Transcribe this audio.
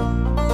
you